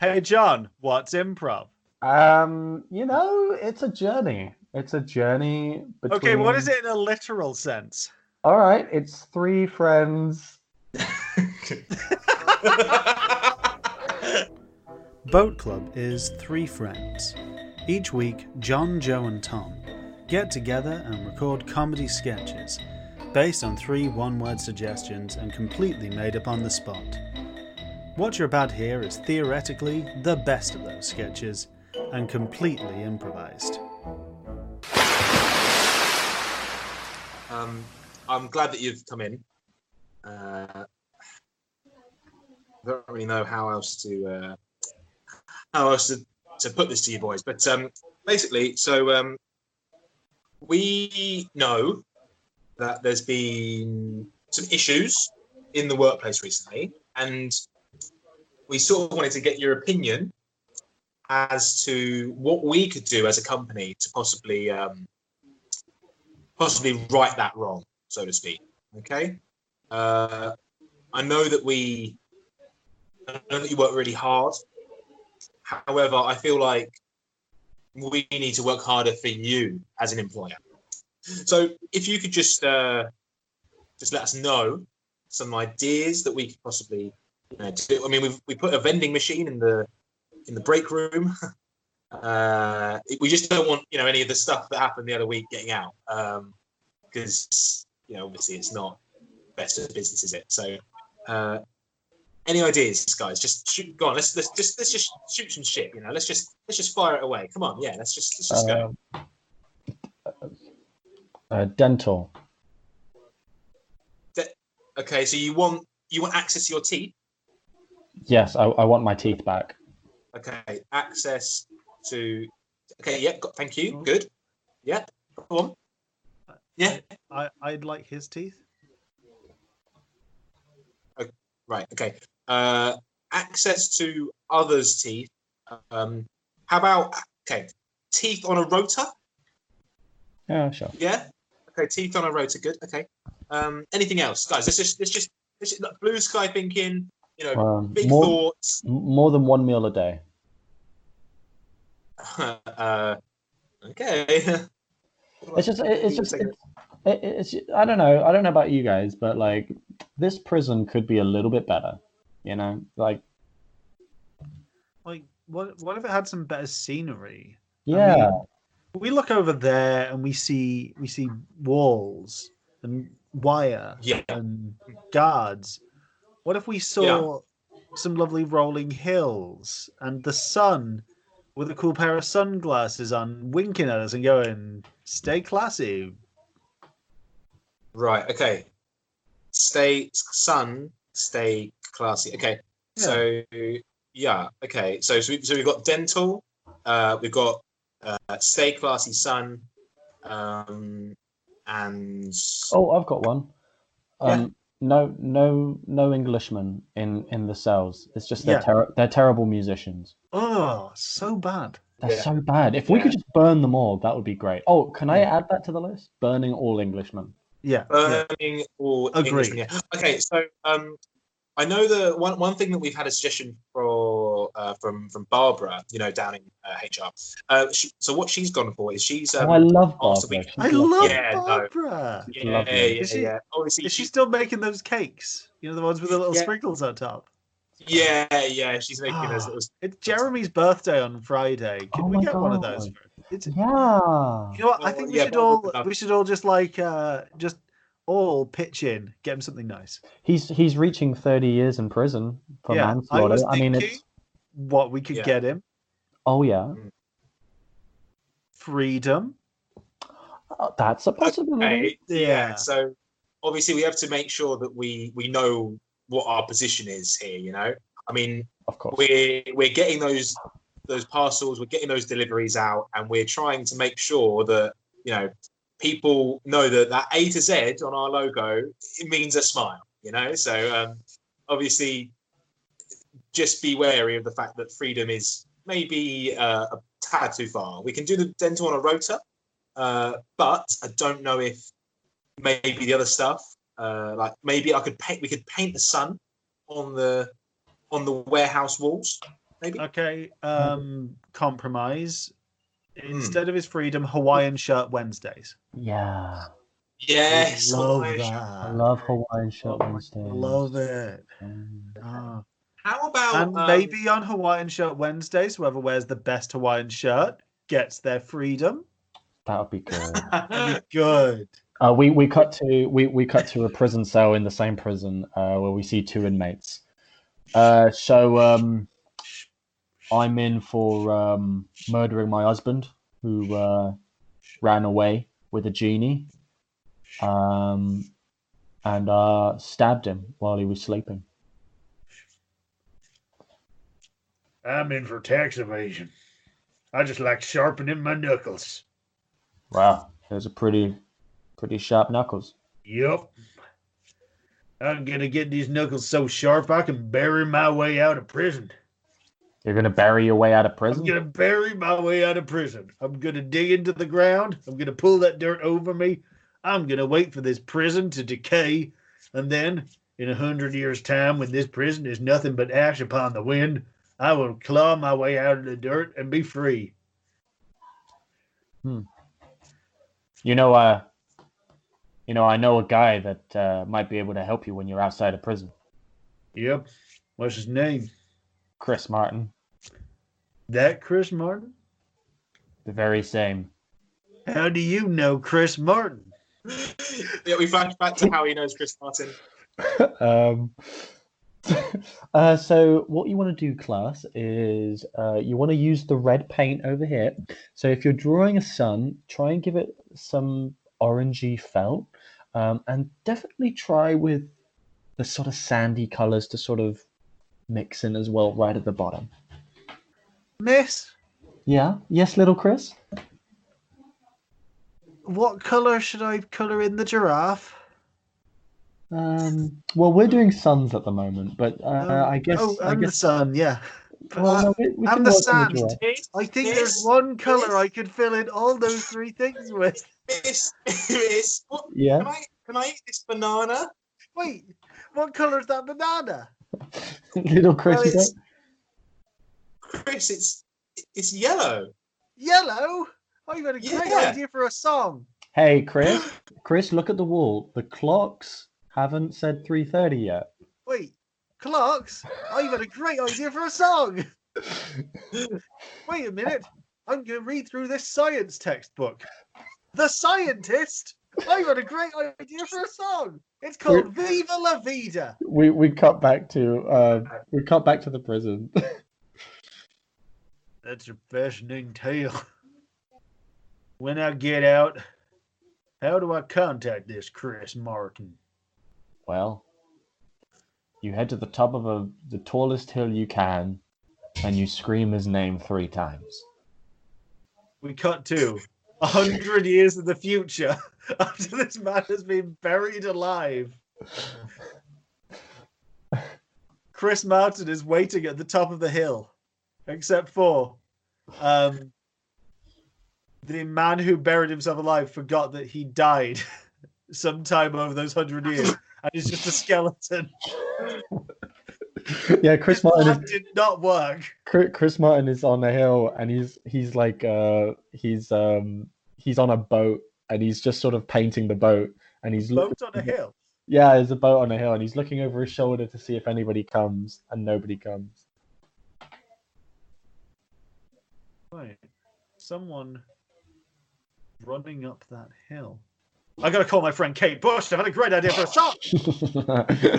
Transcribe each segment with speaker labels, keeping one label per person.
Speaker 1: Hey, John, what's improv?
Speaker 2: Um, you know, it's a journey. It's a journey between.
Speaker 1: Okay, what is it in a literal sense?
Speaker 2: All right, it's three friends.
Speaker 3: Boat Club is three friends. Each week, John, Joe, and Tom get together and record comedy sketches based on three one word suggestions and completely made up on the spot. What you're about here is theoretically the best of those sketches and completely improvised.
Speaker 4: Um, I'm glad that you've come in. Uh, I don't really know how else to uh, how else to, to put this to you boys, but um, basically, so um, we know that there's been some issues in the workplace recently, and we sort of wanted to get your opinion as to what we could do as a company to possibly um, possibly right that wrong, so to speak. Okay. Uh, I know that we, I know that you work really hard. However, I feel like we need to work harder for you as an employer. So, if you could just uh, just let us know some ideas that we could possibly, do. I mean, we we put a vending machine in the in the break room. Uh, we just don't want you know any of the stuff that happened the other week getting out because you know obviously it's not best for business, is it? So, uh, any ideas, guys? Just shoot, go on. Let's let's just let's just shoot some shit. You know, let's just let's just fire it away. Come on, yeah. Let's just let's just go.
Speaker 2: Um, uh, dental.
Speaker 4: Okay, so you want you want access to your teeth?
Speaker 2: Yes, I, I want my teeth back.
Speaker 4: Okay, access to. Okay, yeah. Got, thank you. Good. Yeah. Go on. Yeah.
Speaker 1: I, I'd like his teeth.
Speaker 4: Right. Okay. Uh, access to others' teeth. Um, how about okay, teeth on a rotor?
Speaker 2: Yeah, sure.
Speaker 4: Yeah. Okay, teeth on a rotor. Good. Okay. Um, anything else, guys? This is, just let's just, let's just like, blue sky thinking. You know,
Speaker 2: Um,
Speaker 4: big
Speaker 2: more,
Speaker 4: thoughts.
Speaker 2: more than one meal a day.
Speaker 4: uh, okay.
Speaker 2: It's just, it, it's just, it's, it, it's. I don't know. I don't know about you guys, but like, this prison could be a little bit better. You know, like,
Speaker 1: Like, what what if it had some better scenery?
Speaker 2: yeah,
Speaker 1: We look over there and we see we see walls and wire
Speaker 4: Yeah.
Speaker 1: and guards. What if we saw some lovely rolling hills and the sun with a cool pair of sunglasses on, winking at us and going, "Stay classy."
Speaker 4: Right. Okay. Stay sun. Stay classy. Okay. Yeah. So yeah. Okay. So so, we, so we've got dental. Uh, we've got uh, stay classy sun. Um, and
Speaker 2: Oh, I've got one. Um, no, no, no Englishmen in in the cells. It's just they're
Speaker 1: Yeah.
Speaker 2: ter- they're terrible musicians.
Speaker 1: Oh, so bad.
Speaker 2: They're
Speaker 4: Yeah.
Speaker 2: so bad. If we could just burn them all, that would be great. Oh, can I
Speaker 1: Yeah.
Speaker 2: add that to the list? Burning all Englishmen.
Speaker 1: Yeah. yeah.
Speaker 4: burning or
Speaker 1: Agreed.
Speaker 4: English, yeah. Okay, so um, I know the one one thing that we've had a suggestion for uh, from from Barbara, you know, down in uh, HR. Uh, she, so what she's gone for is she's um,
Speaker 2: oh, I love Barbara.
Speaker 4: we-
Speaker 1: I love
Speaker 4: Yeah, no.
Speaker 1: Barbara.
Speaker 4: yeah,
Speaker 2: lovely.
Speaker 4: yeah,
Speaker 1: Is she-
Speaker 4: yeah. Obviously,
Speaker 1: Is she still making those cakes? You know, the ones with the little
Speaker 4: Yeah.
Speaker 1: sprinkles on top.
Speaker 4: yeah, yeah. She's making those
Speaker 1: Ah.
Speaker 4: little.
Speaker 1: It's Jeremy's birthday on Friday. Can
Speaker 2: Oh
Speaker 1: we
Speaker 2: my
Speaker 1: get one of those? For it's, you
Speaker 2: Yeah.
Speaker 1: know what? I think we
Speaker 4: yeah,
Speaker 1: should all we should all just like uh just all pitch in, get him something nice.
Speaker 2: He's he's reaching 30 years in prison for
Speaker 1: Yeah,
Speaker 2: manslaughter.
Speaker 1: was
Speaker 2: I, mean, it's
Speaker 1: What we could
Speaker 4: Yeah.
Speaker 1: get him:
Speaker 2: oh yeah,
Speaker 1: freedom.
Speaker 2: Oh, that's a possibility.
Speaker 4: Okay,
Speaker 1: Yeah.
Speaker 4: yeah. So obviously, we have to make sure that we we know what our position is here. You know, I mean,
Speaker 2: Of course.
Speaker 4: we're we're getting those those parcels, we're getting those deliveries out, and we're trying to make sure that you know people know that that A to Z on our logo it means a smile. You know, so um, obviously, just be wary of the fact that freedom is maybe uh, a tad too far. We can do the dental on a rotor, uh, but I don't know if maybe the other stuff, uh, like maybe I could paint. We could paint the sun on the on the warehouse walls. maybe.
Speaker 1: Okay. Um, compromise. Instead of his freedom, Hawaiian shirt Wednesdays.
Speaker 2: Yeah.
Speaker 4: Yes.
Speaker 1: love
Speaker 4: Hawaiian
Speaker 1: that.
Speaker 4: shirt.
Speaker 2: I love Hawaiian shirt Wednesday.
Speaker 1: Love it.
Speaker 2: Mm.
Speaker 1: Ah.
Speaker 4: How about
Speaker 1: And
Speaker 4: um,
Speaker 1: maybe on Hawaiian shirt Wednesdays, whoever wears the best Hawaiian shirt gets their freedom.
Speaker 2: That would be good.
Speaker 1: That'd be good.
Speaker 2: Uh, we we cut to we, we cut to a prison cell in the same prison uh, where we see two inmates. Uh, so um, I'm in for um, murdering my husband, who uh, ran away with a genie, um, and uh, stabbed him while he was sleeping.
Speaker 5: I'm in for tax evasion. I just like sharpening my knuckles.
Speaker 2: Wow, those are pretty pretty sharp knuckles.
Speaker 5: Yup. I'm gonna get these knuckles so sharp I can bury my way out of prison.
Speaker 2: You're gonna bury your way out of prison.
Speaker 5: I'm gonna bury my way out of prison. I'm gonna dig into the ground. I'm gonna pull that dirt over me. I'm gonna wait for this prison to decay, and then, in a hundred years' time, when this prison is nothing but ash upon the wind, I will claw my way out of the dirt and be free.
Speaker 2: You know, uh, you know, I know a guy that uh, might be able to help you when you're outside of prison.
Speaker 5: Yep. What's his name?
Speaker 2: Chris Martin,
Speaker 5: That Chris Martin?
Speaker 2: the very same.
Speaker 5: How do you know Chris Martin?
Speaker 4: yeah, we flash back to how he knows Chris Martin.
Speaker 2: um, uh, so what you want to do, class, is uh, you want to use the red paint over here. So if you're drawing a sun, try and give it some orangey felt, um, and definitely try with the sort of sandy colors to sort of mix in as well, right at the bottom.
Speaker 1: Miss,
Speaker 2: Yeah. Yes, little Chris.
Speaker 1: what colour should I colour in the giraffe?
Speaker 2: Um, well, we're doing suns at the moment, but uh, I guess
Speaker 1: Oh,
Speaker 2: I
Speaker 1: and the sun, yeah.
Speaker 2: well, no, we, we
Speaker 1: and the
Speaker 2: work
Speaker 1: sand.
Speaker 2: giraffe.
Speaker 4: Miss,
Speaker 1: I think
Speaker 4: Miss,
Speaker 1: there's one colour
Speaker 4: Miss.
Speaker 1: I could fill in all those three things with.
Speaker 4: Miss, Miss, what,
Speaker 2: Yeah.
Speaker 4: can I can I eat this banana?
Speaker 1: Wait, what colour is that banana?
Speaker 2: little Chris.
Speaker 4: Well, it's, Chris, it's it's yellow.
Speaker 1: Yellow? Oh, you've got a great
Speaker 4: Yeah.
Speaker 1: idea for a song.
Speaker 2: Hey, Chris. Chris, look at the wall. The clocks haven't said 3:30 yet.
Speaker 1: Wait, clocks? Oh, you've got a great idea for a song. Wait a minute. I'm going to read through this science textbook. The Scientist? I've got a great idea for a song. It's called Viva la Vida.
Speaker 2: We we cut back to uh we cut back to the prison.
Speaker 5: That's a fascinating tale. When I get out, how do I contact this Chris Martin?
Speaker 2: Well, you head to the top of a, the tallest hill you can, and you scream his name three times.
Speaker 1: We cut to a hundred years in the future after this man has been buried alive. Chris Martin is waiting at the top of the hill, except for um, the man who buried himself alive forgot that he died sometime over those hundred years, and he's just a skeleton.
Speaker 2: yeah, Chris Martin
Speaker 1: plan
Speaker 2: is
Speaker 1: did not work.
Speaker 2: Chris, Martin is on a hill, and he's he's like uh he's um he's on a boat, and he's just sort of painting the boat, and he's looking.
Speaker 1: Boat on a hill.
Speaker 2: Yeah, there's a boat on a hill, and he's looking over his shoulder to see if anybody comes, and nobody comes.
Speaker 1: Right. Someone running up that hill. I gotta call my friend Kate Bush. I've had a great idea for a song.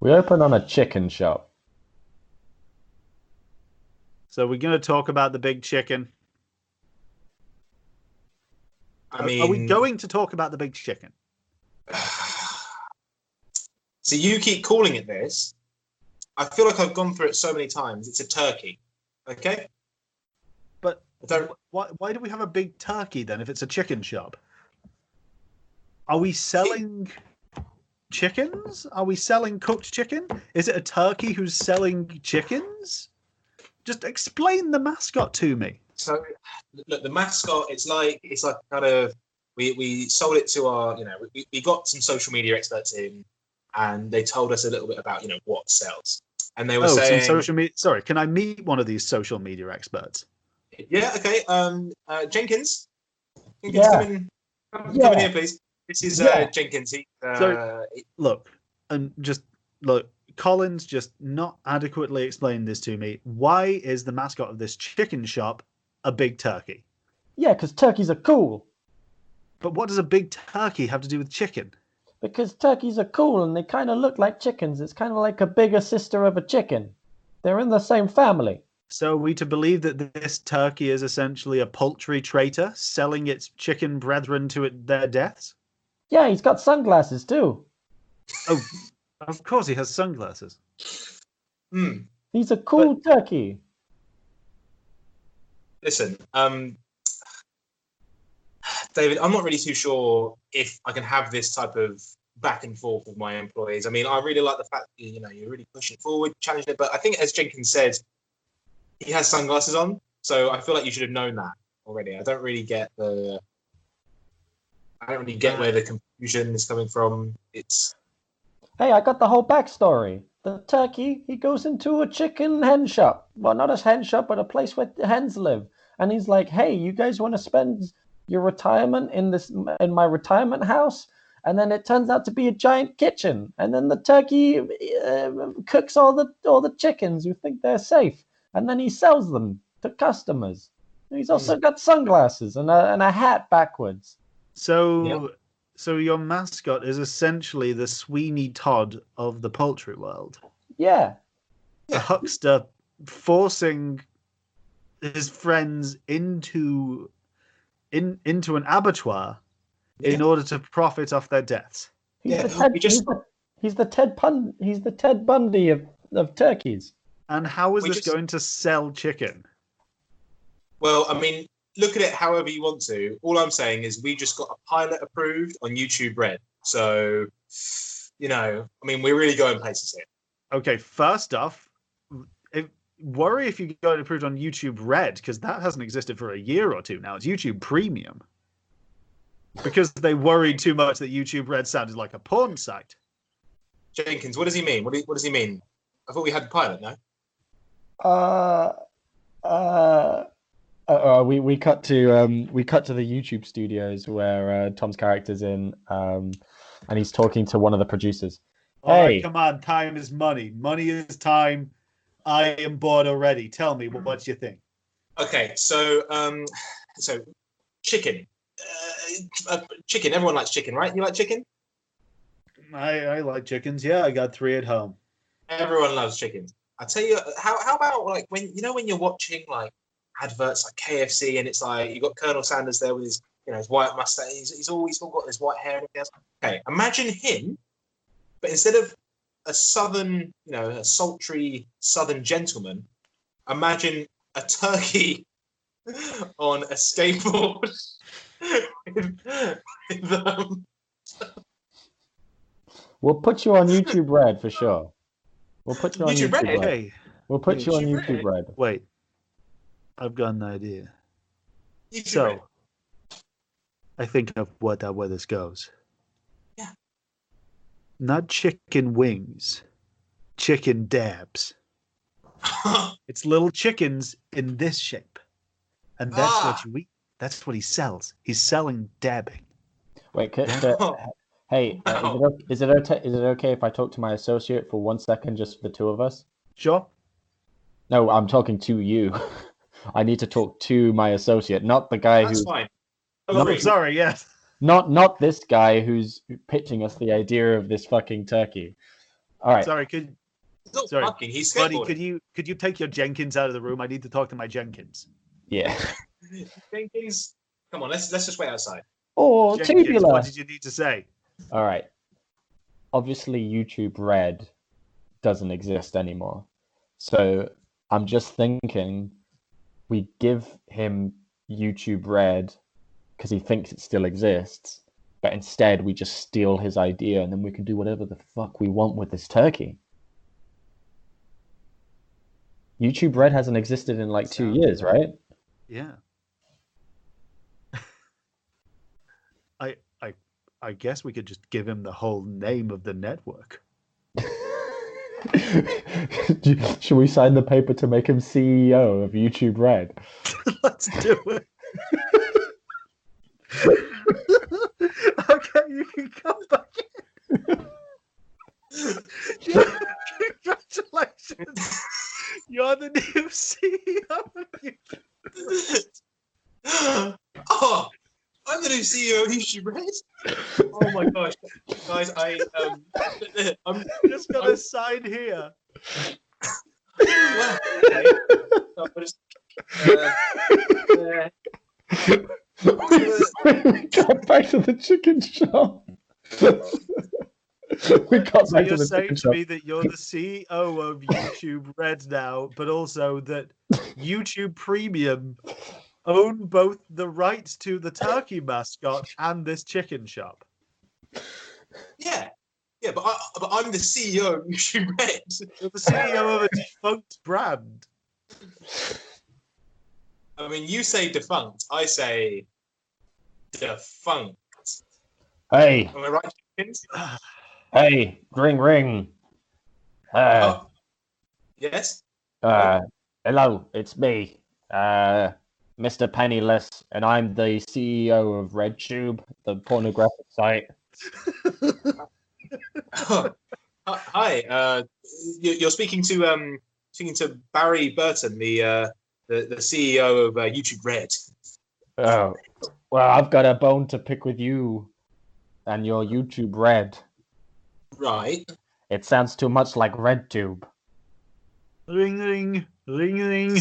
Speaker 2: we open on a chicken shop.
Speaker 1: So we're gonna talk about the big chicken.
Speaker 4: I mean,
Speaker 1: are we going to talk about the big chicken?
Speaker 4: So you keep calling it this. I feel like I've gone through it so many times. It's a turkey. Okay. Don't.
Speaker 1: why, why do we have a big turkey then if it's a chicken shop? Are we selling chickens? Are we selling cooked chicken? Is it a turkey who's selling chickens? Just explain the mascot to me.
Speaker 4: So look, the mascot. It's like it's like kind of we we sold it to our you know we, we got some social media experts in, and they told us a little bit about you know what sells, and they were
Speaker 1: Oh,
Speaker 4: saying
Speaker 1: some social media. Sorry, can I meet one of these social media experts?
Speaker 4: Yeah okay um uh, Jenkins, Jenkins
Speaker 2: Yeah.
Speaker 4: come in come, come in here please. This is uh,
Speaker 2: Yeah.
Speaker 4: Jenkins. He, uh,
Speaker 1: So- Look, and just look. Collins just not adequately explained this to me. Why is the mascot of this chicken shop a big turkey?
Speaker 2: Yeah, because turkeys are cool.
Speaker 1: But what does a big turkey have to do with chicken?
Speaker 2: Because turkeys are cool and they kind of look like chickens. It's kind of like a bigger sister of a chicken. They're in the same family.
Speaker 1: So are we to believe that this turkey is essentially a poultry traitor selling its chicken brethren to it, their deaths?
Speaker 2: Yeah, he's got sunglasses too.
Speaker 1: Oh, of course he has sunglasses.
Speaker 4: hmm.
Speaker 2: He's a cool turkey.
Speaker 4: Listen, um, David, I'm not really too sure if I can have this type of back and forth with my employees. I mean, I really like the fact that you know you're really pushing forward, challenging it. But I think, as Jenkins said, he has sunglasses on, so I feel like you should have known that already. I don't really get the, I don't really get where the confusion is coming from. It's
Speaker 2: Hey, I got the whole backstory. The turkey, he goes into a chicken hen shop. Well, not a hen shop, but a place where the hens live. And he's like, "Hey, you guys want to spend your retirement in this in my retirement house?" And then it turns out to be a giant kitchen. And then the turkey uh, cooks all the all the chickens who think they're safe. And then he sells them to customers. He's also got sunglasses and a, and a hat backwards.
Speaker 1: So,
Speaker 4: Yeah.
Speaker 1: so your mascot is essentially the Sweeney Todd of the poultry world,
Speaker 2: Yeah,
Speaker 1: a huckster forcing his friends into in into an abattoir in order to profit off their deaths.
Speaker 2: he's
Speaker 4: Yeah,
Speaker 2: the Ted.
Speaker 4: just-
Speaker 2: he's, the, he's the Ted Pun. He's the Ted Bundy of of turkeys.
Speaker 1: And how is
Speaker 4: We
Speaker 1: this
Speaker 4: just-
Speaker 1: going to sell chicken?
Speaker 4: Well, I mean, look at it however you want to. All I'm saying is we just got a pilot approved on YouTube Red. So, you know, I mean, we're really going places here.
Speaker 1: Okay, first off, if, worry if you got it approved on YouTube Red because that hasn't existed for a year or two now. It's YouTube Premium because they worried too much that YouTube Red sounded like a porn site.
Speaker 4: Jenkins, what does he mean? What, do, what does he mean? I thought we had the pilot, no?
Speaker 2: Uh, uh, uh, uh, we we cut to um we cut to the YouTube studios where uh, Tom's character's in um, and he's talking to one of the producers.
Speaker 1: All right,
Speaker 2: Hey.
Speaker 1: come on, time is money. Money is time. I am bored already. Tell me, what, what you think?
Speaker 4: Okay, so, um, so chicken. Uh, uh, chicken. Everyone likes chicken, right? You like chicken?
Speaker 1: I, I like chickens. Yeah, I got three at home.
Speaker 4: Everyone loves chicken. I tell you, how how about like when you know when you're watching like adverts like KFC and it's like you've got Colonel Sanders there with his you know his white mustache. He's, he's always got his white hair. Okay, imagine him, but instead of a southern, you know, a sultry southern gentleman, imagine a turkey on a skateboard. with, with, um,
Speaker 2: We'll put you on YouTube Red for sure. We'll put you on
Speaker 4: YouTube
Speaker 2: YouTube,
Speaker 4: Red?
Speaker 2: Red.
Speaker 1: Okay,
Speaker 2: We'll put you on
Speaker 4: YouTube
Speaker 2: YouTube Red.
Speaker 1: wait. I've got an idea.
Speaker 4: YouTube
Speaker 1: So,
Speaker 4: Red.
Speaker 1: I think of what that where this goes.
Speaker 4: Yeah.
Speaker 1: Not chicken wings, chicken dabs. It's little chickens in this shape, and that's
Speaker 4: Ah.
Speaker 1: what you eat. That's what he sells. He's selling dabbing.
Speaker 2: Wait, c- c- hey, uh, is, it, o- is it okay? Is it okay if I talk to my associate for one second, just for the two of us?
Speaker 1: Sure.
Speaker 2: No, I'm talking to you. I need to talk to my associate, not the guy
Speaker 4: That's
Speaker 2: who's
Speaker 4: fine. Agree.
Speaker 1: sorry. Yes.
Speaker 2: not not this guy who's pitching us the idea of this fucking turkey. All right,
Speaker 1: Sorry. Could Sorry,
Speaker 4: fucking, he's
Speaker 1: buddy?
Speaker 4: skateboarding.
Speaker 1: Could you could you take your Jenkins out of the room? I need to talk to my Jenkins.
Speaker 2: yeah.
Speaker 4: Jenkins, come on, let's let's just wait outside.
Speaker 2: Oh,
Speaker 1: Jenkins,
Speaker 2: tubular.
Speaker 1: what did you need to say?
Speaker 2: All right. Obviously, YouTube Red doesn't exist anymore. So I'm just thinking we give him YouTube Red because he thinks it still exists, but instead we just steal his idea and then we can do whatever the fuck we want with this turkey. YouTube Red hasn't existed in like two years, right?
Speaker 1: Yeah. I guess we could just give him the whole name of the network.
Speaker 2: Should we sign the paper to make him CEO of YouTube Red?
Speaker 1: Let's do it. okay, you can come back in. Yeah, Congratulations. You're the new CEO of YouTube.
Speaker 4: oh, I'm the new CEO of YouTube Red. Oh my gosh, guys! I um, I'm
Speaker 1: Just got a sign here.
Speaker 4: well, okay. So I'll just, uh, uh,
Speaker 2: we got back to the chicken shop. we got
Speaker 1: So
Speaker 2: back
Speaker 1: you're
Speaker 2: the
Speaker 1: saying to me that you're the CEO of YouTube Red now, but also that YouTube Premium own both the rights to the turkey mascot and this chicken shop.
Speaker 4: yeah, yeah, but, I, but I'm the CEO of YouTube Red.
Speaker 1: You're the CEO of a defunct brand.
Speaker 4: I mean, you say defunct, I say defunct.
Speaker 2: Hey,
Speaker 4: Am I right, chickens?
Speaker 2: hey, ring, ring. Uh,
Speaker 4: Oh, yes.
Speaker 2: uh, hello, it's me, uh, Mr. Penniless, and I'm the CEO of RedTube, the pornographic site.
Speaker 4: Oh, hi. Uh, you- you're speaking to um, speaking to Barry Burton, the uh, the, the CEO of uh, YouTube Red.
Speaker 2: Oh, well, I've got a bone to pick with you and your YouTube Red.
Speaker 4: Right.
Speaker 2: It sounds too much like RedTube.
Speaker 1: Ring, ring, ring, ring.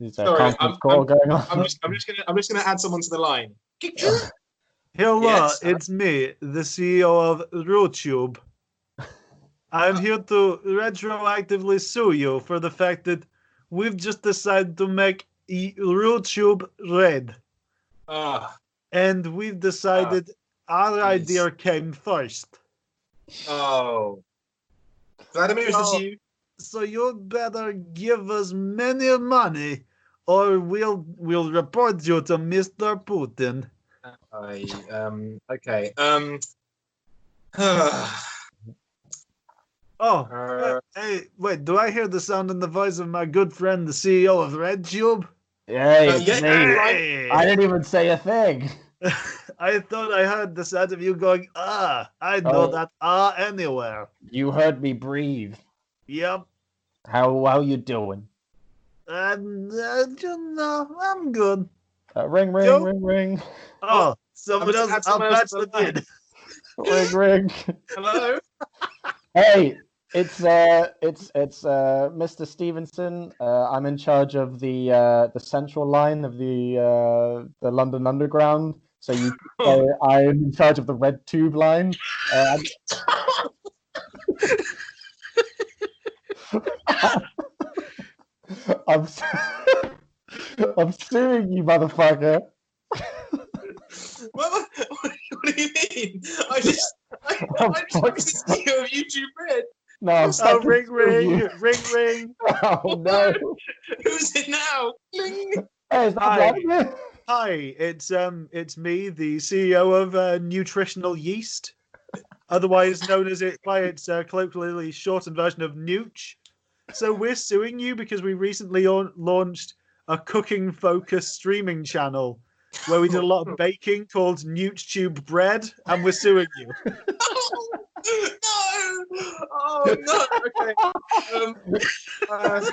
Speaker 2: Is there a
Speaker 4: Sorry,
Speaker 2: conference
Speaker 4: I'm-
Speaker 2: call going on?
Speaker 4: I'm just I'm just gonna I'm just gonna add someone to the line.
Speaker 1: Hello,
Speaker 4: Yes.
Speaker 1: it's me, the CEO of RoTube. I'm here to retroactively sue you for the fact that we've just decided to make e- RoTube red.
Speaker 4: Ah,
Speaker 1: And we've decided our
Speaker 4: Yes.
Speaker 1: idea came first.
Speaker 4: oh. Vladimir, is this you?
Speaker 1: So you better give us many money or we'll we'll report you to Mr. Putin.
Speaker 4: I um. Okay. Um.
Speaker 1: Oh,
Speaker 4: uh,
Speaker 1: hey, wait, do I hear the sound in the voice of my good friend, the CEO of RedTube?
Speaker 2: Hey,
Speaker 4: Uh,
Speaker 2: it's
Speaker 4: yeah,
Speaker 2: me.
Speaker 4: right.
Speaker 1: Hey.
Speaker 2: I didn't even say a thing.
Speaker 1: I thought I heard the sound of you going, ah, I know
Speaker 2: Oh.
Speaker 1: that ah anywhere.
Speaker 2: You heard me breathe.
Speaker 1: Yep.
Speaker 2: How how you doing?
Speaker 1: And, uh, you know, I'm good.
Speaker 2: Uh, ring ring
Speaker 1: Yo.
Speaker 2: ring ring
Speaker 1: Oh, someone
Speaker 4: just
Speaker 1: else,
Speaker 4: had
Speaker 1: I'll
Speaker 4: someone
Speaker 1: patch
Speaker 4: the
Speaker 1: them
Speaker 2: ring ring.
Speaker 4: hello.
Speaker 2: Hey, it's uh it's it's uh Mr. Stevenson. Uh, I'm in charge of the uh the central line of the uh the London Underground. So you say I'm in charge of the red tube line. Uh, I'm- I'm su- I'm suing you, motherfucker.
Speaker 4: What, what, what do you mean? I just I,
Speaker 2: I'm
Speaker 4: I just was the CEO of YouTube Red.
Speaker 2: No, I'm
Speaker 1: Oh, ring,
Speaker 2: suing
Speaker 1: ring,
Speaker 2: you.
Speaker 1: ring, ring.
Speaker 2: Oh no!
Speaker 4: Who's it now? Bling.
Speaker 2: Hey, is that
Speaker 1: Hi.
Speaker 2: Vladimir?
Speaker 1: Hi, it's um, it's me, the CEO of uh, Nutritional Yeast, otherwise known as it by its uh, colloquially shortened version of Nooch. So we're suing you because we recently on- launched a cooking-focused streaming channel where we did a lot of baking called Nooch Tube Bread, and we're suing you.
Speaker 4: no! Oh no! Okay. Um, uh,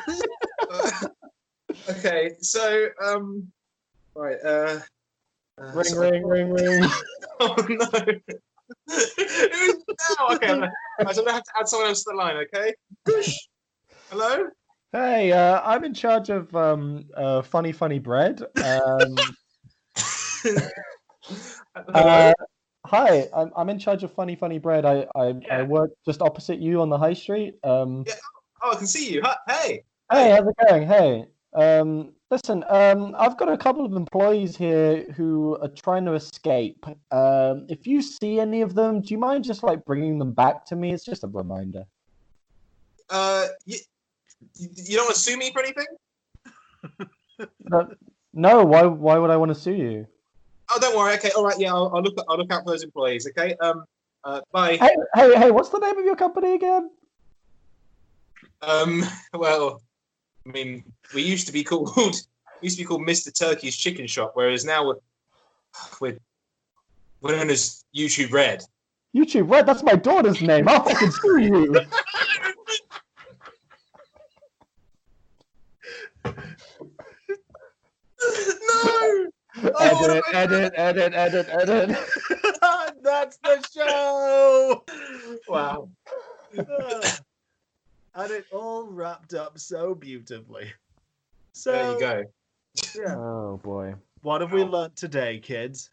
Speaker 4: uh, okay. So um, right. Uh, uh,
Speaker 2: Ring,
Speaker 4: so-
Speaker 2: ring, ring, ring.
Speaker 4: Oh no! Who's now? Okay. I'm, I'm gonna have to add someone else to the line. Okay. Hello.
Speaker 2: Hey, uh, I'm in charge of um, uh, funny, funny bread. Um, uh, hi, I'm, I'm in charge of funny, funny bread. I, I, I work just opposite you on the high street. Um,
Speaker 4: Yeah. oh, I can see you. Hey.
Speaker 2: Hey, how's it going? Hey, um, listen, um, I've got a couple of employees here who are trying to escape. Um, if you see any of them, do you mind just like bringing them back to me? It's just a reminder.
Speaker 4: Uh, you, you don't want to sue me for anything?
Speaker 2: No, why? Why would I want to sue you?
Speaker 4: Oh, don't worry. Okay, all right. Yeah, I'll, I'll look. I'll look out for those employees. Okay. Um. Uh, bye.
Speaker 2: Hey, hey, hey! What's the name of your company again?
Speaker 4: Um. Well, I mean, we used to be called. we used to be called Mr. Turkey's Chicken Shop, whereas now we're we're, we're known as YouTube Red.
Speaker 2: YouTube Red. That's my daughter's name. I'll fucking sue you. edit, edit, edit, edit, edit.
Speaker 1: That's the show.
Speaker 4: Wow.
Speaker 1: and it all wrapped up so beautifully. So
Speaker 4: There you go.
Speaker 1: Yeah.
Speaker 2: Oh boy.
Speaker 1: What have we learnt today, kids?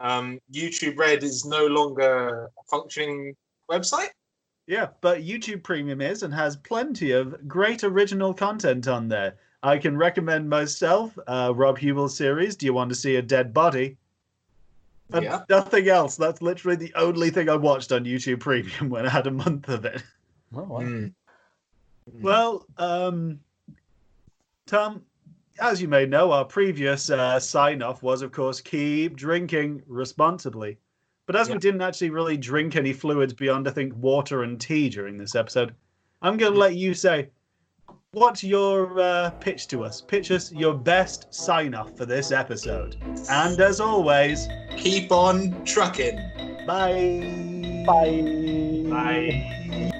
Speaker 4: Um, YouTube Red is no longer a functioning website.
Speaker 1: Yeah, but YouTube Premium is and has plenty of great original content on there. I can recommend myself, uh, Rob Huebel series. Do you want to see a dead body? And
Speaker 4: Yeah.
Speaker 1: nothing else. That's literally the only thing I watched on YouTube Premium when I had a month of it.
Speaker 2: Oh, wow.
Speaker 4: Mm.
Speaker 1: Well, um, Tom, as you may know, our previous uh, sign off was, of course, keep drinking responsibly. But as we didn't actually really drink any fluids beyond, I think, water and tea during this episode, I'm going to let you say what's your uh, pitch to us? Pitch us your best sign off for this episode. And as always,
Speaker 4: Keep on trucking.
Speaker 1: bye.
Speaker 2: Bye.
Speaker 4: Bye.